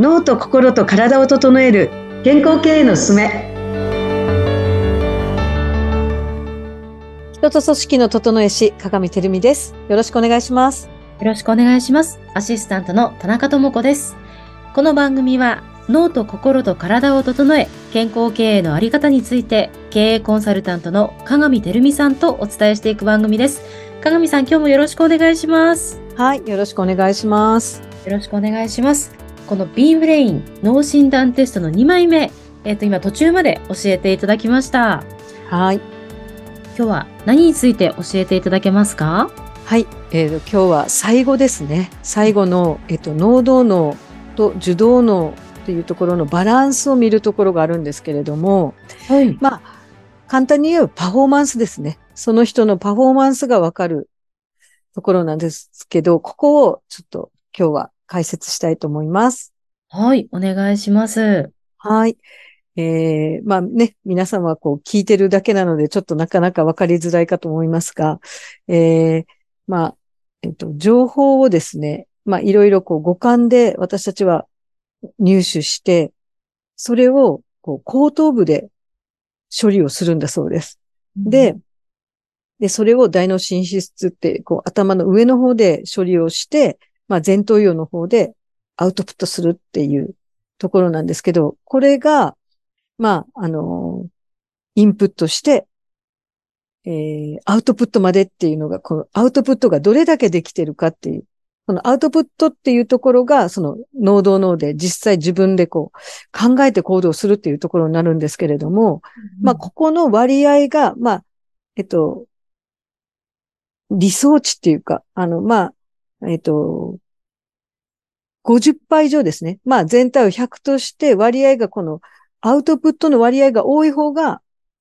脳と心と体を整える健康経営のすすめ人と組織の整え師、鏡てるみです。よろしくお願いします。よろしくお願いします。アシスタントの田中智子です。この番組は脳と心と体を整え、健康経営のあり方について、経営コンサルタントの鏡てるみさんとお伝えしていく番組です。鏡さん、今日もよろしくお願いします。はい、よろしくお願いします。よろしくお願いします。この B ブレイン脳診断テストの2枚目、えっ、と、今途中まで教えていただきました。はい。今日は何について教えていただけますか？はい。えーと、今日は最後ですね。最後の、えっ、と、脳動脳と受動脳っていうところのバランスを見るところがあるんですけれども、はい。まあ、簡単に言えばパフォーマンスですね。その人のパフォーマンスがわかるところなんですけど、ここをちょっと今日は解説したいと思います。はい、お願いします。はい。えー、まあね、皆さんはこう聞いてるだけなので、ちょっとなかなかわかりづらいかと思いますが、えー、まあ、えっと、情報をですね、まあいろいろこう五感で私たちは入手して、それをこう後頭部で処理をするんだそうです。で、で、それを大脳進出って、こう頭の上の方で処理をして、まあ前頭葉の方でアウトプットするっていうところなんですけど、これが、まあ、あの、インプットして、えー、アウトプットまでっていうのが、このアウトプットがどれだけできてるかっていう、このアウトプットっていうところが、その能動脳で実際自分でこう考えて行動するっていうところになるんですけれども、まあ、ここの割合が、まあ、えっと、理想値っていうか、あの、まあ、えっと、50%以上ですね。まあ、全体を100として割合がこのアウトプットの割合が多い方が、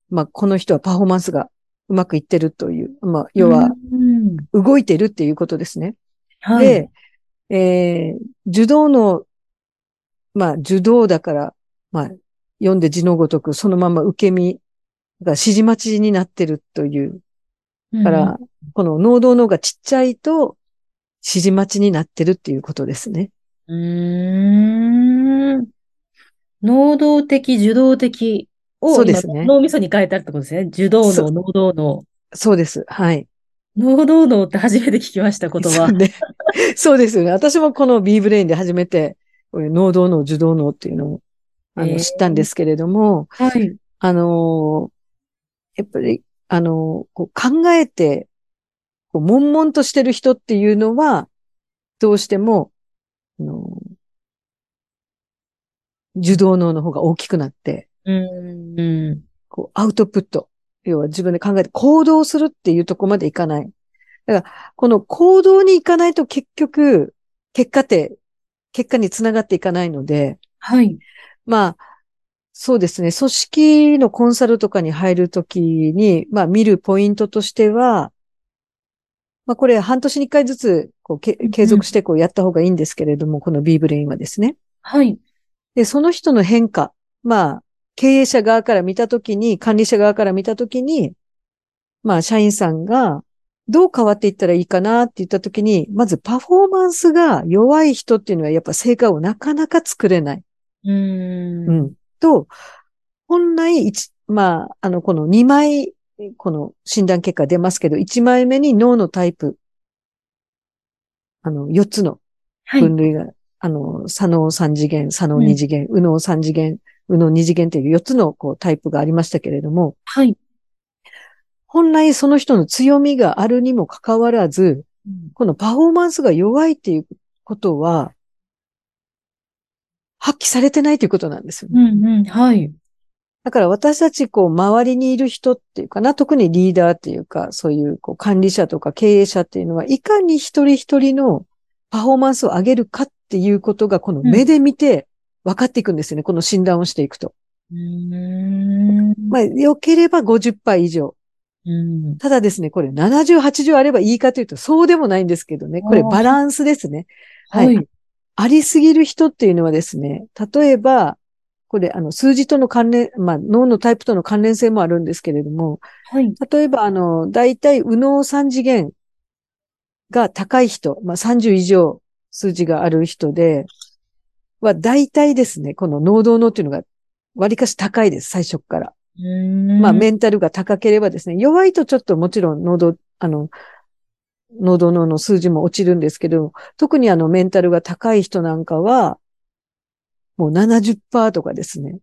まあ、この人はパフォーマンスがうまくいってるという、まあ、要はうん、動いてるっていうことですね。はい、で、えー、受動の、まあ、受動だから、まあ、読んで字のごとく、そのまま受け身が指示待ちになってるという。だから、この能動脳がちっちゃいと、指示待ちになってるっていうことですね。うーん。能動的、受動的をそうですね今脳みそに変えたってことですね。受動脳、能動脳。そうです。はい。能動脳って初めて聞きました、言葉そう。ね。そうですよね。私もこの B ブレインで初めて、能動脳、受動脳っていうのを、あの、えー知ったんですけれども、はい。あのーやっぱり、あのーこう考えて、こう、悶々としてる人っていうのは、どうしても、あのー受動脳の方が大きくなって、うん。うんこう、アウトプット。要は自分で考えて行動するっていうところまでいかない。だから、この行動に行かないと結局、結果って、結果につながっていかないので、はい。まあ、そうですね。組織のコンサルとかに入るときに、まあ見るポイントとしては、まあこれ半年に一回ずつこうけ継続してこうやった方がいいんですけれども、この B ブレインはですね。はい。で、その人の変化、まあ経営者側から見たときに、管理者側から見たときに、まあ社員さんがどう変わっていったらいいかなって言ったときに、まずパフォーマンスが弱い人っていうのはやっぱ成果をなかなか作れない。う。うんん。と、本来一、まあ、あの、この2枚、この診断結果出ますけど、1枚目に脳のタイプ、あの、4つのはい。分類が、あの、左脳3次元、左脳2次元、右脳3次元、右脳2次元という4つのこうタイプがありましたけれども、はい。本来その人の強みがあるにもかかわらず、このパフォーマンスが弱いっていうことは、発揮されてないということなんですよね。うん。うん。はい。だから私たち、こう、周りにいる人っていうかな、特にリーダーっていうか、そういう、こう、管理者とか経営者っていうのは、いかに一人一人のパフォーマンスを上げるかっていうことが、この目で見て分かっていくんですよね。この診断をしていくと。まあ、良ければ50%以上。うん。ただですね、これ70、80あればいいかというと、そうでもないんですけどね。これバランスですね。はい。はい。ありすぎる人っていうのはですね、例えば、これ、あの、数字との関連、まあ、脳のタイプとの関連性もあるんですけれども、はい。例えば、あの、大体、右脳3次元が高い人、まあ、30以上数字がある人で、は大体ですね、この能動脳っていうのが割かし高いです、最初から。まあ、メンタルが高ければですね、弱いとちょっともちろん能動、あの、能動脳の数字も落ちるんですけど、特にあのメンタルが高い人なんかは、もう70%とかですね、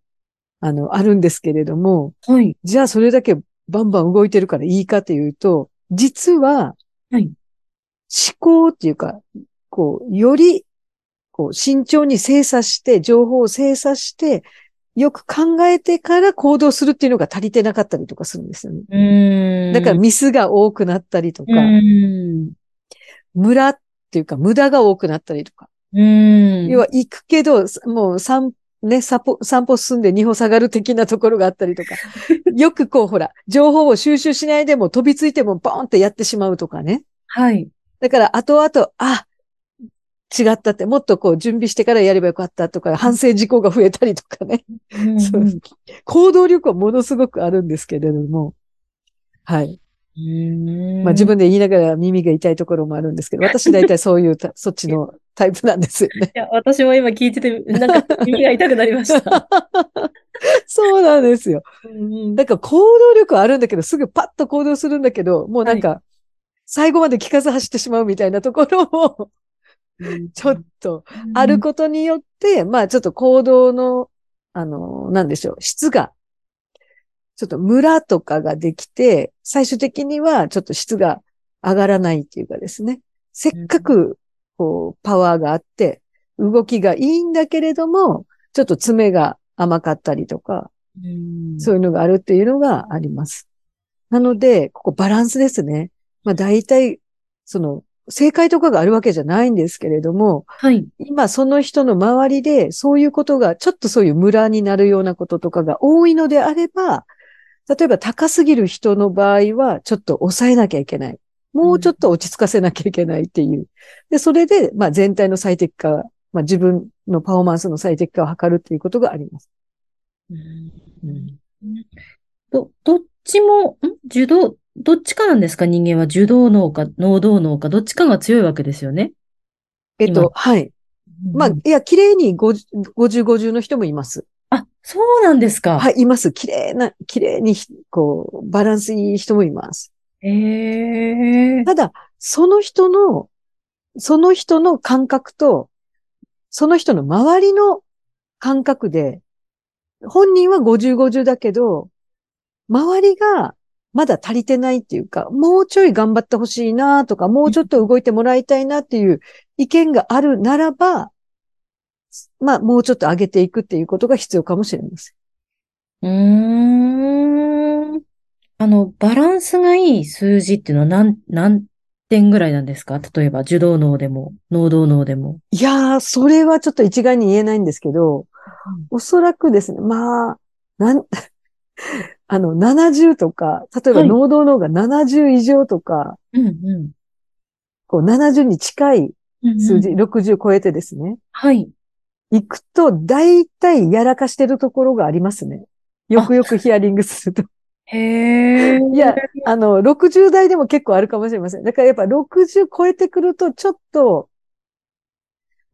あの、あるんですけれども、はい。じゃあそれだけバンバン動いてるからいいかというと、実は、はい思考っていうか、こう、より、こう、慎重に精査して、情報を精査して、よく考えてから行動するっていうのが足りてなかったりとかするんですよね。うん。だからミスが多くなったりとか、うん。ムラっていうか無駄が多くなったりとか。うん。要は行くけど、もう散ね、散歩、散歩進んで二歩下がる的なところがあったりとか。よくこうほら、情報を収集しないでも飛びついてもボーンってやってしまうとかね。はい。だから後々、あ、違ったって、もっとこう準備してからやればよかったとか、反省事項が増えたりとかね。そう行動力はものすごくあるんですけれども。はい。うんまあ自分で言いながら耳が痛いところもあるんですけど、私大体そういうた、そっちのタイプなんですよね。いや、私も今聞いてて、なんか耳が痛くなりました。そうなんですよ。うんだから行動力はあるんだけど、すぐパッと行動するんだけど、もうなんか、最後まで聞かず走ってしまうみたいなところも、ちょっとあることによって、まあちょっと行動の、あの、なんでしょう、質が、ちょっとムラとかができて、最終的にはちょっと質が上がらないっていうかですね。せっかく、こう、パワーがあって、動きがいいんだけれども、ちょっと爪が甘かったりとか、うんそういうのがあるっていうのがあります。なので、ここバランスですね。まあ大体、その、正解とかがあるわけじゃないんですけれども、はい。今その人の周りでそういうことが、ちょっとそういうムラになるようなこととかが多いのであれば、例えば高すぎる人の場合は、ちょっと抑えなきゃいけない。もうちょっと落ち着かせなきゃいけないっていう。で、それで、まあ全体の最適化、まあ自分のパフォーマンスの最適化を図るっていうことがあります。うんど、どっちも、ん？受動、どっちかなんですか？人間は受動脳か能動脳か、どっちかが強いわけですよね。今えっと、はい。まあ、いや、綺麗に50、50、50の人もいます。あ、そうなんですか。はい、います。綺麗な、綺麗に、こう、バランスいい人もいます。へえ。ただ、その人の、その人の感覚と、その人の周りの感覚で、本人は50、50だけど、周りがまだ足りてないっていうか、もうちょい頑張ってほしいなとか、もうちょっと動いてもらいたいなっていう意見があるならば、まあ、もうちょっと上げていくっていうことが必要かもしれません。うーん。あの、バランスがいい数字っていうのは何、何点ぐらいなんですか？例えば、受動脳でも、能動脳でも。いやー、それはちょっと一概に言えないんですけど、おそらくですね、まあ、なん、あの、70とか、例えばはい能動脳が70以上とか、うんうん。こう70に近いうん数字、うん60超えてですね、はい。行くと、大体やらかしてるところがありますね。よくよくヒアリングすると。へえ。いや、あの、60代でも結構あるかもしれません。だからやっぱ60超えてくると、ちょっと、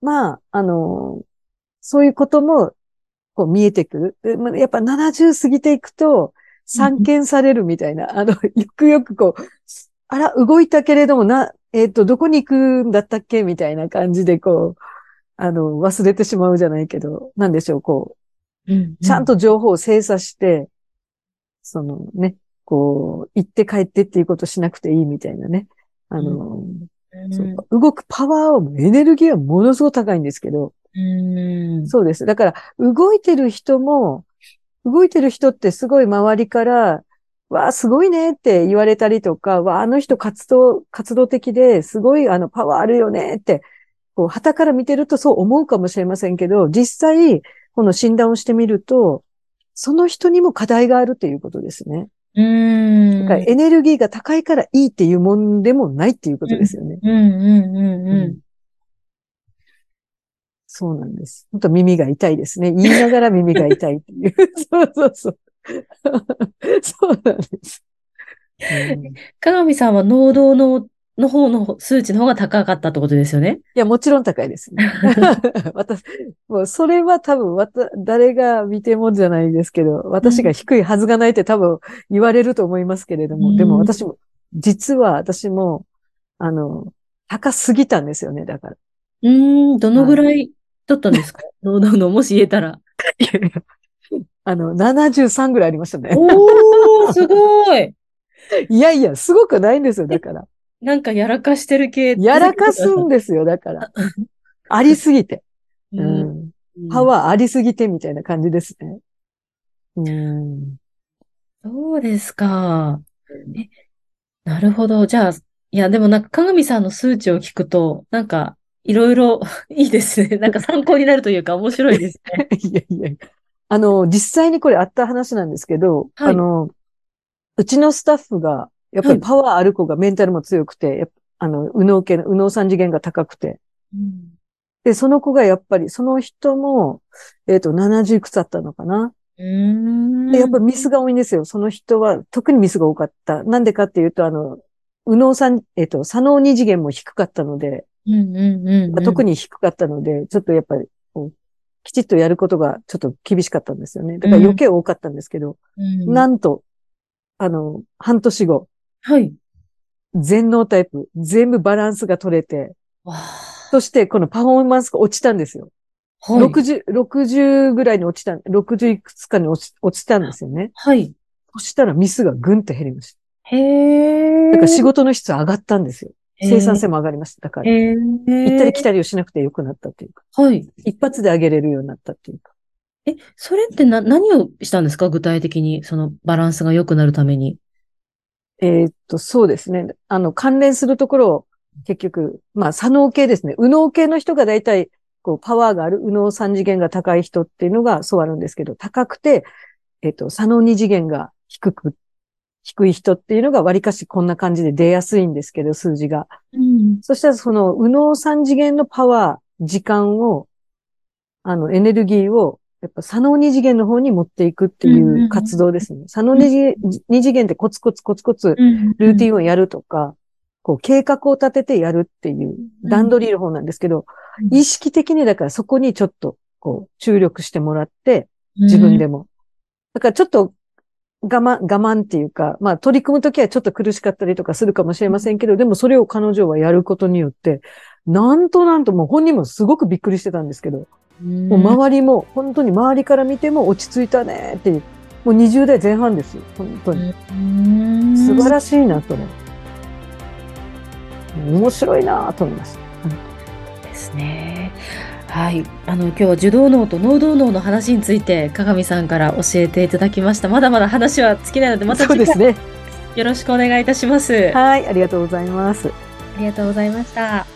まあ、あの、そういうことも、こう見えてくる。やっぱ70過ぎていくと、散見されるみたいな、あの、よくよくこう、あら、動いたけれどもな、えっ、と、どこに行くんだったっけみたいな感じで、こう、あの、忘れてしまうじゃないけど、なんでしょう、こうんうんう、ちゃんと情報を精査して、そのね、こう、行って帰ってっていうことしなくていいみたいなね。あの、うんそう動くパワーは、エネルギーはものすごく高いんですけど、うん。そうです。だから、動いてる人も、動いてる人ってすごい周りから、わあ、すごいねって言われたりとか、わあ、あの人活動、活動的ですごいあのパワーあるよねって、こう、旗から見てるとそう思うかもしれませんけど、実際、この診断をしてみると、その人にも課題があるということですね。うん。だからエネルギーが高いからいいっていうもんでもないっていうことですよね。うんうんうんうそうなんです。本当耳が痛いですね。言いながら耳が痛いっていう。そうそうそう。そうなんです。うんん。鏡さんは能動脳の方の数値の方が高かったってことですよね？いや、もちろん高いですね。私、もうそれは多分、わた、誰が見てもじゃないですけど、私が低いはずがないって多分言われると思いますけれども、うんでも私も、実は私も、あの、高すぎたんですよね、だから。うーん、どのぐらいだったんですか？ののの、もし言えたら。あの、73ぐらいありましたね。おー、すごい。いやいや、すごくないんですよ、だから。なんかやらかしてる系。やらかすんですよ、だから。ありすぎて。う。うんん。パワーありすぎてみたいな感じですね。うん。そうですか。え、なるほど。じゃあ、いや、でもなんか、鏡さんの数値を聞くと、なんか、いろいろ いいですね。なんか参考になるというか面白いですね。いやいやいや。あの、実際にこれあった話なんですけど、はいあの、うちのスタッフが、やっぱりパワーある子がメンタルも強くて、やっぱあの、右脳系の、右脳三次元が高くて、うんで、その子がやっぱり、その人も、えっ、と、70いくつあったのかな。で、やっぱミスが多いんですよ。その人は、特にミスが多かった。なんでかっていうと、あの、右脳三、えっ、と、左脳二次元も低かったので。特に低かったので、ちょっとやっぱり、きちっとやることがちょっと厳しかったんですよね。だから余計多かったんですけど、うん、なんと、あの、半年後、はい。全脳タイプ、全部バランスが取れて。そしてこのパフォーマンスが落ちたんですよ。はい。60、60ぐらいに落ちた、60いくつかに落ち落ちたんですよね。はい。そしたらミスがぐんと減りましへえ。た。だから仕事の質上がったんですよ。生産性も上がりました。だから。行ったり来たりをしなくてよくなったっていうか、はい。一発で上げれるようになったっていうか。え、それってな、何をしたんですか？具体的に、そのバランスが良くなるために。えーっと、そうですね。あの、関連するところを、結局、まあ、左脳系ですね。右脳系の人が大体、こう、パワーがある、右脳三次元が高い人っていうのがそうあるんですけど、高くて、えーっと、左脳二次元が低く、低い人っていうのが割かしこんな感じで出やすいんですけど、数字が。うん。そしたらその、右脳三次元のパワー、時間を、あの、エネルギーを、やっぱ左脳二次元の方に持っていくっていう活動ですね。左脳二次元二次元ってコツコツコツコツ、ルーティンをやるとか、こう計画を立ててやるっていう段取りの方なんですけど、うん意識的にだからそこにちょっとこう注力してもらって、自分でも。だからちょっと我慢、我慢っていうか、まあ取り組むときはちょっと苦しかったりとかするかもしれませんけど、でもそれを彼女はやることによって、なんとなんともう本人もすごくびっくりしてたんですけど、うん。もう周りも、本当に周りから見ても落ち着いたねっていう、もう20代前半ですよ、本当に。うん素晴らしいなとね。面白いなと思いました。ですね。はい。あの、今日は受動脳と脳動脳の話について、鏡さんから教えていただきました。まだまだ話は尽きないので、また次回ね。よろしくお願いいたします。あはい、ありがとうございます。りがとうございました。